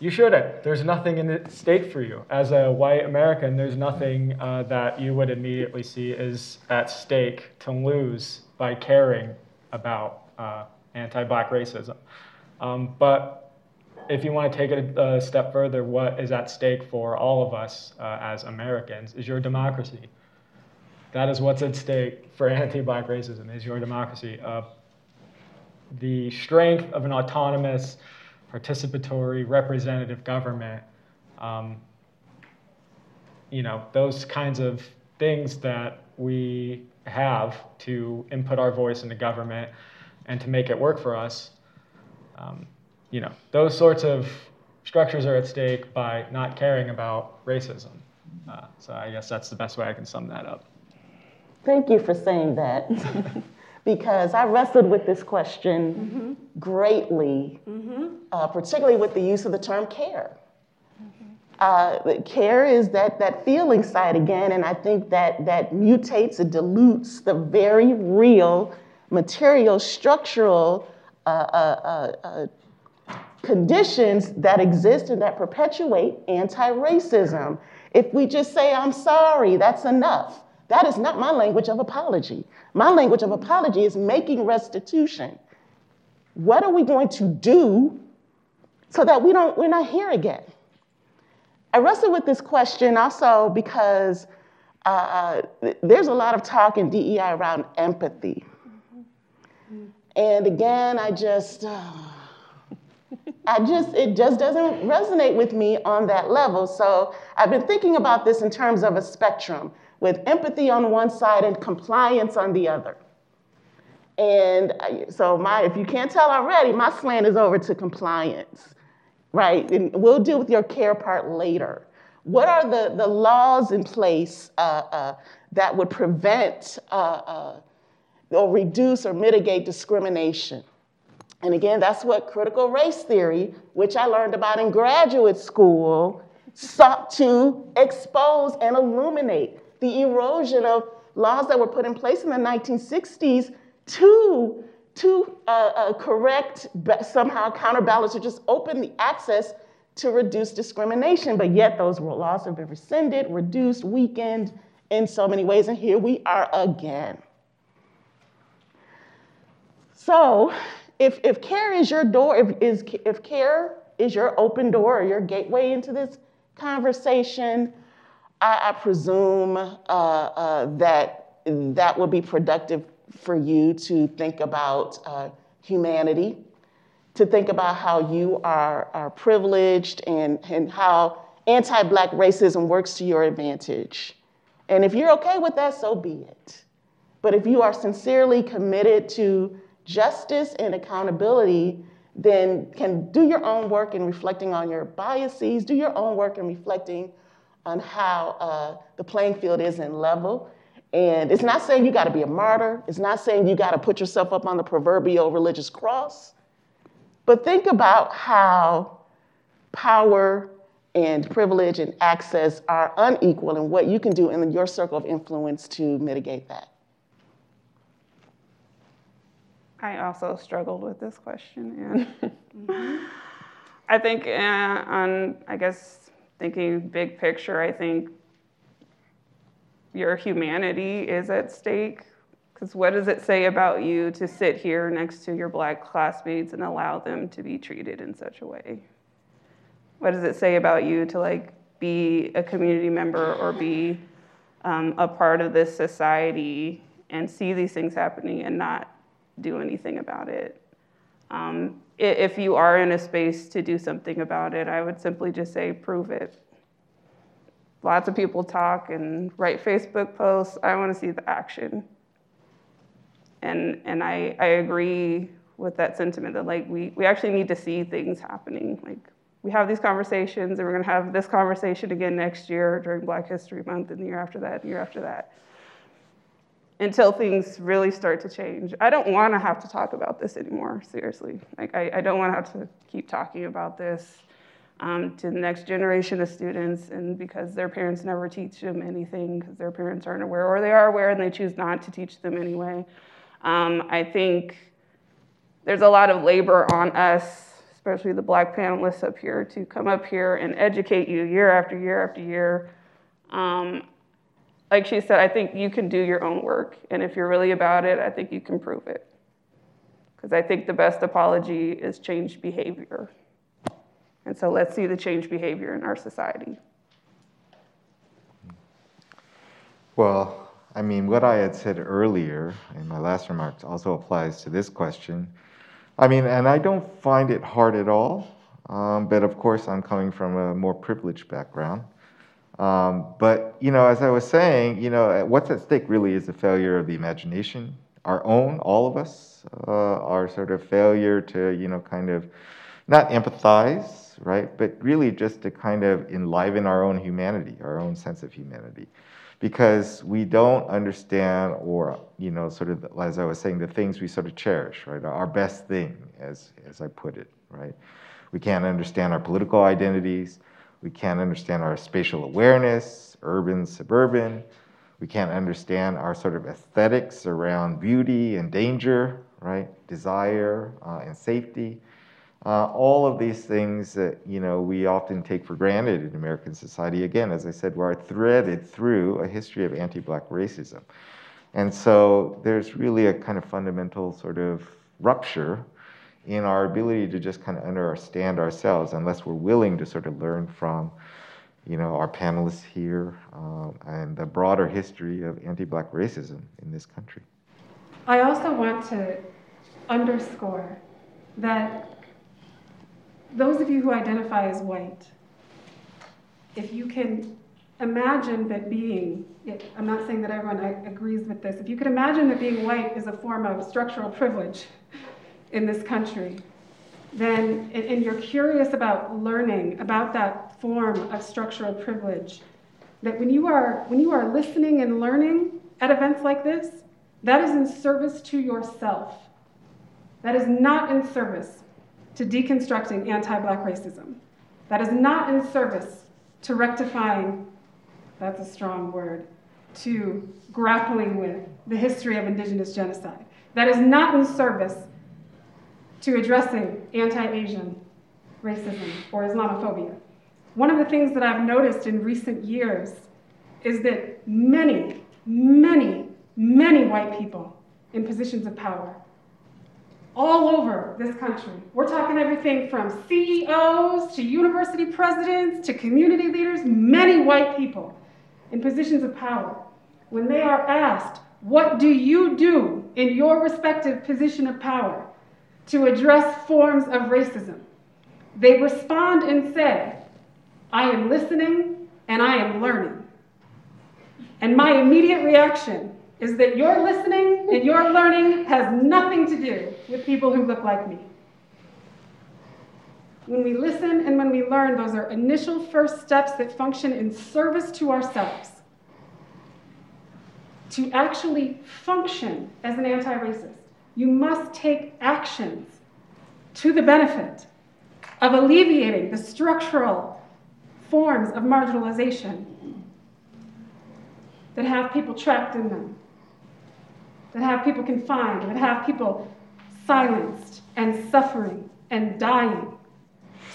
you shouldn't. There's nothing in the stake for you. As a white American, there's nothing uh, that you would immediately see is at stake to lose by caring about uh, anti black racism. Um, but if you want to take it a, step further, what is at stake for all of us uh, as Americans is your democracy. That is what's at stake for anti black racism, is your democracy. Uh, the strength of an autonomous, participatory, representative government, um, you know, those kinds of things that we have to input our voice into government and to make it work for us, um, you know, those sorts of structures are at stake by not caring about racism. Uh, so I guess that's the best way I can sum that up. Thank you for saying that. because I wrestled with this question mm-hmm. greatly, mm-hmm. Uh, particularly with the use of the term care. Uh, care is that, that feeling side again, and I think that, that mutates and dilutes the very real material, structural uh, uh, uh, uh conditions that exist and that perpetuate anti racism. If we just say, I'm sorry, that's enough. That is not my language of apology. My language of apology is making restitution. What are we going to do so that we don't, we're not here again? I wrestle with this question also because uh, there's a lot of talk in DEI around empathy. And again, I just, I just, it just doesn't resonate with me on that level. So I've been thinking about this in terms of a spectrum with empathy on one side and compliance on the other. And so my, if you can't tell already, my slant is over to compliance, right? And we'll deal with your care part later. What are the, the laws in place uh, uh, that would prevent uh, uh, or reduce or mitigate discrimination? And again, that's what critical race theory, which I learned about in graduate school, sought to expose and illuminate the erosion of laws that were put in place in the 1960s to, to uh, uh, correct, somehow counterbalance, or just open the access to reduce discrimination. But yet, those laws have been rescinded, reduced, weakened in so many ways. And here we are again. So, if, if care is your door, if, is, if care is your open door or your gateway into this conversation, I, I presume uh, uh, that that would be productive for you to think about uh, humanity, to think about how you are, are privileged and, and how anti Black racism works to your advantage. And if you're okay with that, so be it. But if you are sincerely committed to justice and accountability, then can do your own work in reflecting on your biases, do your own work in reflecting on how uh, the playing field isn't level. And it's not saying you got to be a martyr. It's not saying you got to put yourself up on the proverbial religious cross. But think about how power and privilege and access are unequal and what you can do in your circle of influence to mitigate that. I also struggled with this question, and mm-hmm. I think uh, on I guess thinking big picture, I think your humanity is at stake. Because what does it say about you to sit here next to your black classmates and allow them to be treated in such a way? What does it say about you to like be a community member or be um, a part of this society and see these things happening and not do anything about it? Um, if you are in a space to do something about it, I would simply just say, prove it. Lots of people talk and write Facebook posts. I want to see the action. And, and I, I agree with that sentiment that like we, we actually need to see things happening. Like we have these conversations and we're gonna have this conversation again next year during Black History Month and the year after that, and the year after that until things really start to change. I don't want to have to talk about this anymore, seriously. Like, I, I don't want to have to keep talking about this um, to the next generation of students, and because their parents never teach them anything, because their parents aren't aware, or they are aware and they choose not to teach them anyway. Um, I think there's a lot of labor on us, especially the black panelists up here, to come up here and educate you year after year after year. Um, like she said, I think you can do your own work. And if you're really about it, I think you can prove it. Because I think the best apology is changed behavior. And so let's see the change behavior in our society. Well, I mean, what I had said earlier in my last remarks also applies to this question. I mean, and I don't find it hard at all. Um, but of course, I'm coming from a more privileged background. Um, but you know, as I was saying, you know, what's at stake really is the failure of the imagination, our own, all of us, uh, our sort of failure to, you know, kind of not empathize, right, but really just to kind of enliven our own humanity, our own sense of humanity, because we don't understand, or you know, sort of as I was saying, the things we sort of cherish, right, our best thing, as as I put it, right. We can't understand our political identities. We can't understand our spatial awareness, urban, suburban. We can't understand our sort of aesthetics around beauty and danger, right? Desire uh, and safety. Uh, all of these things that you know we often take for granted in American society. Again, as I said, are threaded through a history of anti-black racism, and so there's really a kind of fundamental sort of rupture in our ability to just kind of understand ourselves unless we're willing to sort of learn from you know, our panelists here um, and the broader history of anti-black racism in this country. I also want to underscore that those of you who identify as white, if you can imagine that being, I'm not saying that everyone agrees with this, if you could imagine that being white is a form of structural privilege, in this country, then and you're curious about learning about that form of structural privilege. That when you are when you are listening and learning at events like this, that is in service to yourself. That is not in service to deconstructing anti-black racism. That is not in service to rectifying, that's a strong word, to grappling with the history of indigenous genocide. That is not in service to addressing anti Asian racism or Islamophobia. One of the things that I've noticed in recent years is that many, many, many white people in positions of power all over this country. We're talking everything from CEOs to university presidents to community leaders, many white people in positions of power. When they are asked, What do you do in your respective position of power to address forms of racism? They respond and say, I am listening and I am learning. And my immediate reaction is that your listening and your learning has nothing to do with people who look like me. When we listen and when we learn, those are initial first steps that function in service to ourselves. To actually function as an anti racist, you must take actions to the benefit of alleviating the structural forms of marginalization that have people trapped in them that have people confined, that have people silenced and suffering and dying.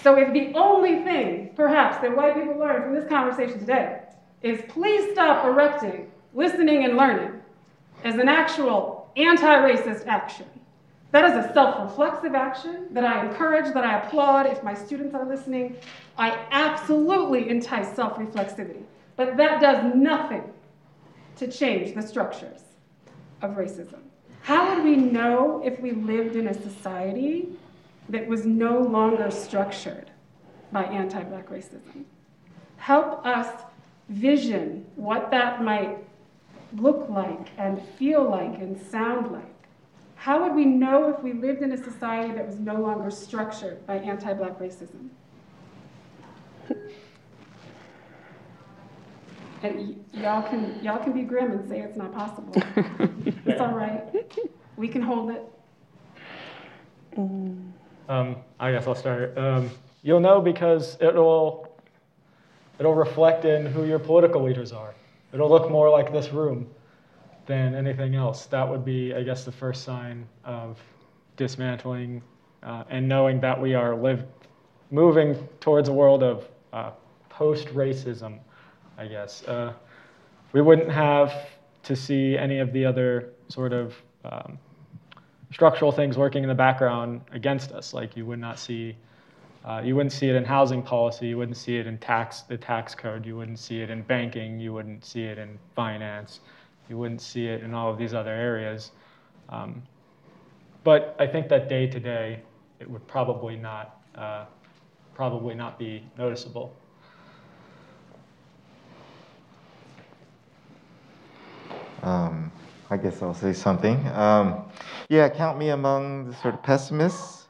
So, if the only thing, perhaps, that white people learn from this conversation today is please stop erecting listening and learning as an actual anti racist action. That is a self reflexive action that I encourage, that I applaud if my students are listening. I absolutely entice self reflexivity, but that does nothing to change the structures of racism. How would we know if we lived in a society that was no longer structured by anti Black racism? Help us vision what that might look like and feel like and sound like. How would we know if we lived in a society that was no longer structured by anti Black racism? And y- y'all can y'all can be grim and say it's not possible. it's all right. We can hold it. Um, I guess I'll start. Um, you'll know because it'll it'll reflect in who your political leaders are. It'll look more like this room than anything else. That would be, I guess, the first sign of dismantling uh, and knowing that we are live, moving towards a world of uh, post-racism. I guess uh, we wouldn't have to see any of the other sort of um, structural things working in the background against us. Like you would not see, uh, you wouldn't see it in housing policy, you wouldn't see it in tax, the tax code, you wouldn't see it in banking, you wouldn't see it in finance, you wouldn't see it in all of these other areas. Um, but I think that day to day, it would probably not, uh, probably not be noticeable. Um, I guess I'll say something. Um, yeah, count me among the sort of pessimists,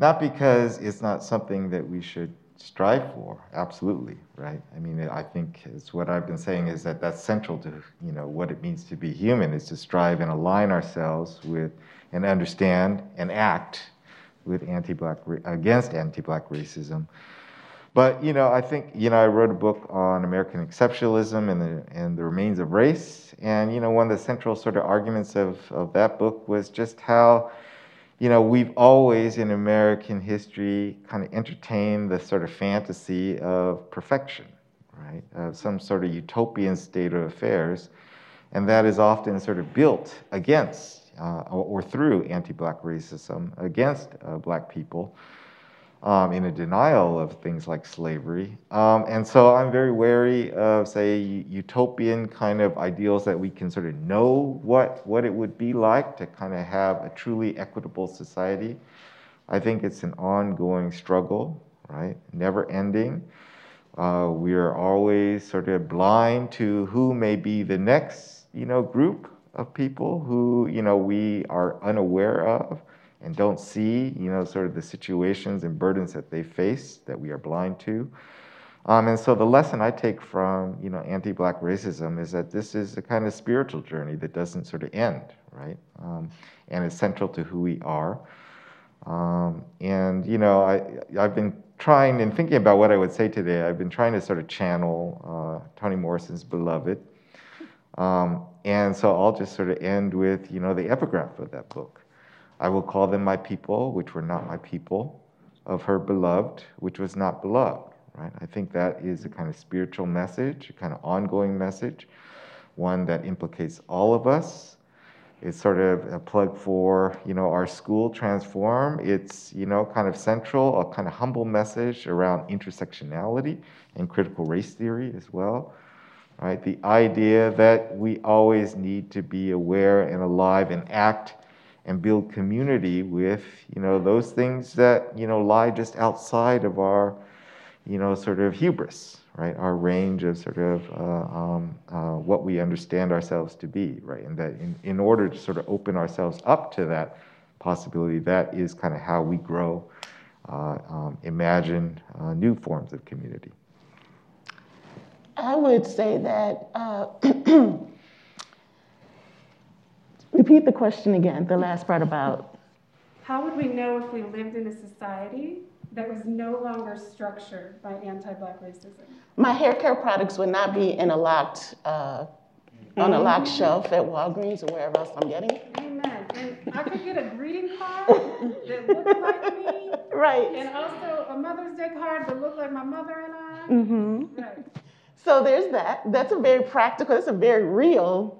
not because it's not something that we should strive for, absolutely, right? I mean, I think it's what I've been saying is that that's central to, you know, what it means to be human is to strive and align ourselves with and understand and act with anti-black, against anti-black racism but you know, I think you know I wrote a book on American exceptionalism and the and the remains of race, and you know one of the central sort of arguments of of that book was just how you know we've always in American history kind of entertained the sort of fantasy of perfection, right? Of some sort of utopian state of affairs, and that is often sort of built against uh, or, through anti-black racism against uh, black people um, in a denial of things like slavery. Um, and so I'm very wary of, say, utopian kind of ideals that we can sort of know what, what it would be like to kind of have a truly equitable society. I think it's an ongoing struggle, right? Never ending. Uh, we are always sort of blind to who may be the next, you know, group of people who, you know, we are unaware of and don't see, you know, sort of the situations and burdens that they face that we are blind to. Um, and so the lesson I take from you know anti-black racism is that this is a kind of spiritual journey that doesn't sort of end, right? Um, and it's central to who we are. Um, and you know, I I've been trying and thinking about what I would say today. I've been trying to sort of channel uh, Toni Morrison's "Beloved," um, and so I'll just sort of end with you know the epigraph of that book. I will call them my people, which were not my people, of her beloved, which was not beloved. Right? I think that is a kind of spiritual message, a kind of ongoing message, one that implicates all of us it's sort of a plug for you know our school transform it's you know kind of central a kind of humble message around intersectionality and critical race theory as well right the idea that we always need to be aware and alive and act and build community with you know those things that you know lie just outside of our you know sort of hubris right? Our range of sort of uh, um, uh, what we understand ourselves to be, right? And that in, in order to sort of open ourselves up to that possibility, that is kind of how we grow, uh, um, imagine uh, new forms of community. I would say that. Repeat the question again, the last part about. How would we know if we lived in a society that was no longer structured by anti-black racism. My hair care products would not be in a locked, uh, on a mm-hmm. locked shelf at Walgreens or wherever else I'm getting. Amen. And I could get a greeting card that looked like me. Right. And also a Mother's Day card that looked like my mother and I. Mm-hmm. Right. So there's that. That's a very practical, that's a very real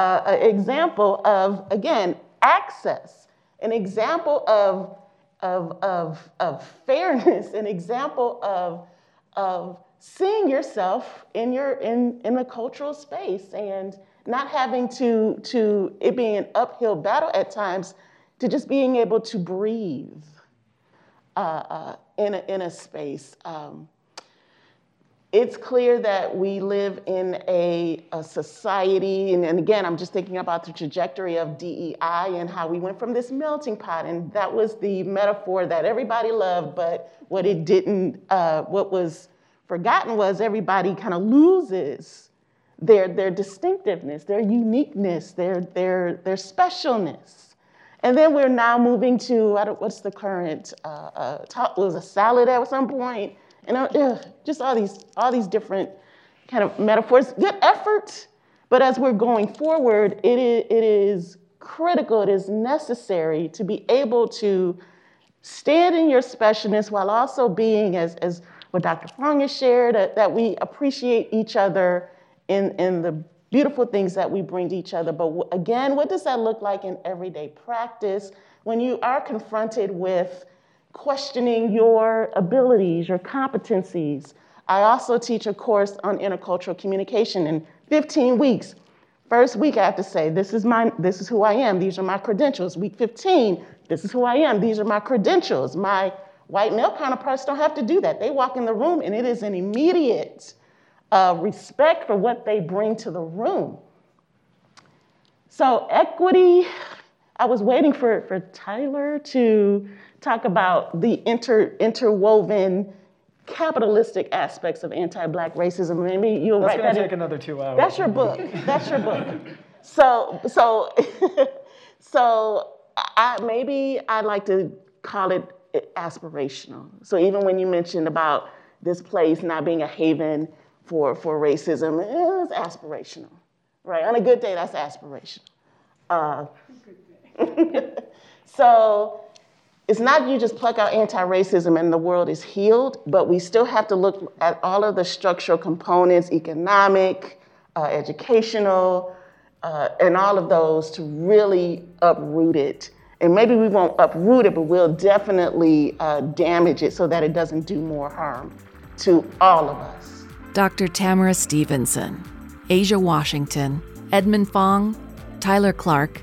uh, example of, again, access, an example of of, of, of fairness, an example of, of seeing yourself in, your, in, in a cultural space and not having to, to it being an uphill battle at times, to just being able to breathe uh, uh, in, a, in a space. Um, it's clear that we live in a, a society, and, and, again, I'm just thinking about the trajectory of DEI and how we went from this melting pot, and that was the metaphor that everybody loved, but what it didn't, uh, what was forgotten was everybody kind of loses their, their distinctiveness, their uniqueness, their, their, their specialness. And then we're now moving to, what's the current, uh, uh, talk, was a salad at some point, and uh, just all these, all these different kind of metaphors. Good effort, but as we're going forward, it is, it is critical, it is necessary to be able to stand in your specialness while also being, as, as what Dr. Fong has shared, uh, that we appreciate each other in, in the beautiful things that we bring to each other. But again, what does that look like in everyday practice when you are confronted with questioning your abilities, your competencies. I also teach a course on intercultural communication in 15 weeks. First week, I have to say, this is, my, this is who I am, these are my credentials. Week 15, this is who I am, these are my credentials. My white male counterparts don't have to do that. They walk in the room and it is an immediate uh, respect for what they bring to the room. So, equity, I was waiting for, for Tyler to talk about the inter, interwoven capitalistic aspects of anti-black racism. Maybe you'll That's write that. That's gonna take another two hours. That's your book. That's your book. So, so, so, I maybe I'd like to call it aspirational. So even when you mentioned about this place not being a haven for for racism, it's aspirational, right? On a good day, that's aspirational. Uh, so it's not you just pluck out anti-racism and the world is healed, but we still have to look at all of the structural components, economic, uh, educational, uh, and all of those to really uproot it. And maybe we won't uproot it, but we'll definitely uh, damage it so that it doesn't do more harm to all of us. Dr. Tamara Stevenson, Asia Washington, Edmund Fong, Tyler Clark,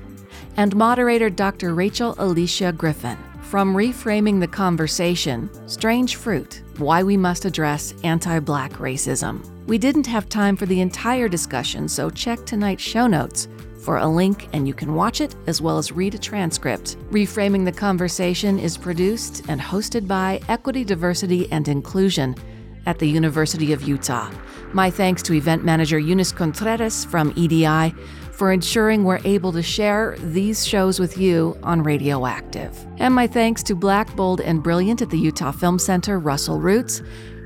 and moderator Dr. Rachel Alicia Griffin. From reframing the conversation, Strange Fruit Why We Must Address Anti Black Racism. We didn't have time for the entire discussion, so check tonight's show notes for a link and you can watch it as well as read a transcript. Reframing the Conversation is produced and hosted by Equity, Diversity, and Inclusion at the University of Utah. My thanks to event manager Eunice Contreras from EDI for ensuring we're able to share these shows with you on Radioactive. And my thanks to Black, Bold, and Brilliant at the Utah Film Center, Russell Roots,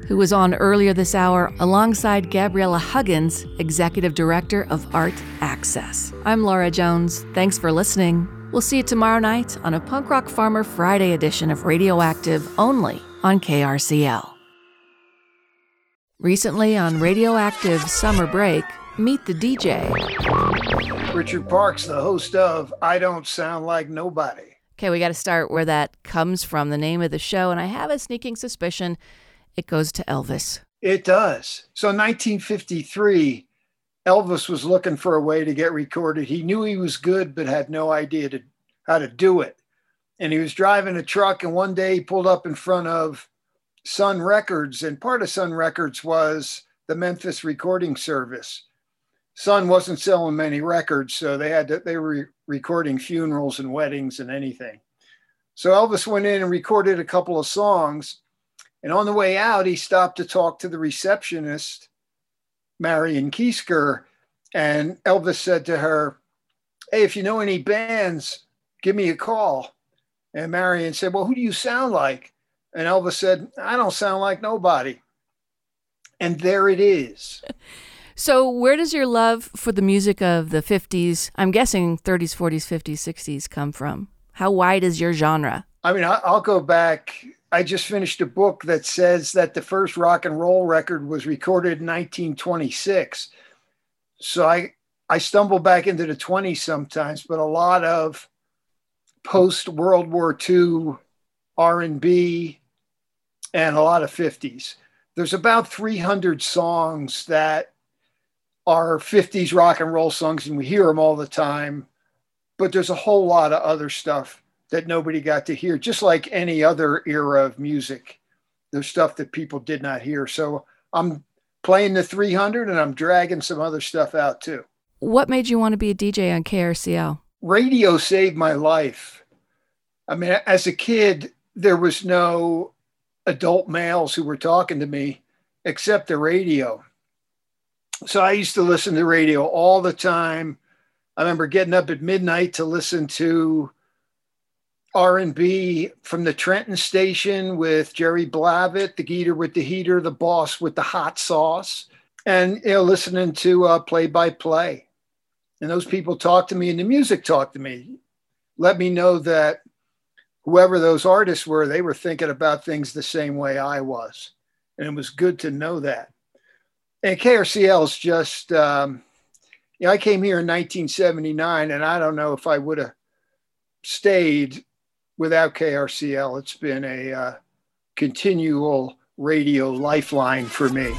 who was on earlier this hour alongside Gabriella Huggins, Executive Director of Art Access. I'm Laura Jones. Thanks for listening. We'll see you tomorrow night on a Punk Rock Farmer Friday edition of Radioactive only on KRCL. Recently on Radioactive Summer Break, meet the DJ. Richard Parks, the host of I Don't Sound Like Nobody. Okay, we got to start where that comes from, the name of the show, and I have a sneaking suspicion it goes to Elvis. It does. So 1953, Elvis was looking for a way to get recorded. He knew he was good, but had no idea to, how to do it. And he was driving a truck, and one day he pulled up in front of Sun Records, and part of Sun Records was the Memphis Recording Service. Sun wasn't selling many records, so they had to, they were recording funerals and weddings and anything. So Elvis went in and recorded a couple of songs, and on the way out, he stopped to talk to the receptionist, Marion Keisker, and Elvis said to her, "Hey, if you know any bands, give me a call." And Marion said, "Well, who do you sound like?" And Elvis said, I don't sound like nobody. And there it is. So, where does your love for the music of the 50s, I'm guessing 30s, 40s, 50s, 60s, come from? How wide is your genre? I mean, I'll go back. I just finished a book that says that the first rock and roll record was recorded in 1926. So I, I stumble back into the 20s sometimes, but a lot of post World War II R&B, and a lot of 50s. There's about 300 songs that are 50s rock and roll songs, and we hear them all the time. But there's a whole lot of other stuff that nobody got to hear, just like any other era of music. There's stuff that people did not hear. So I'm playing the 300 and I'm dragging some other stuff out too. What made you want to be a DJ on KRCL? Radio saved my life. I mean, as a kid, there was no adult males who were talking to me except the radio. So I used to listen to radio all the time. I remember getting up at midnight to listen to R&B from the Trenton station with Jerry Blavat, the Geator with the heater, the boss with the hot sauce, and you know listening to uh, play by play. And those people talked to me, and the music talked to me, let me know that whoever those artists were, they were thinking about things the same way I was. And it was good to know that. And KRCL is just, um, you know, I came here in 1979, and I don't know if I would have stayed without KRCL. It's been a uh, continual radio lifeline for me.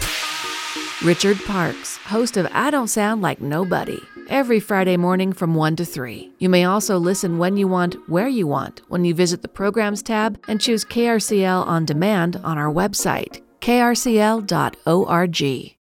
Richard Parks, host of I Don't Sound Like Nobody, every Friday morning from 1 to 3. You may also listen when you want, where you want, when you visit the Programs tab and choose KRCL on demand on our website, krcl.org.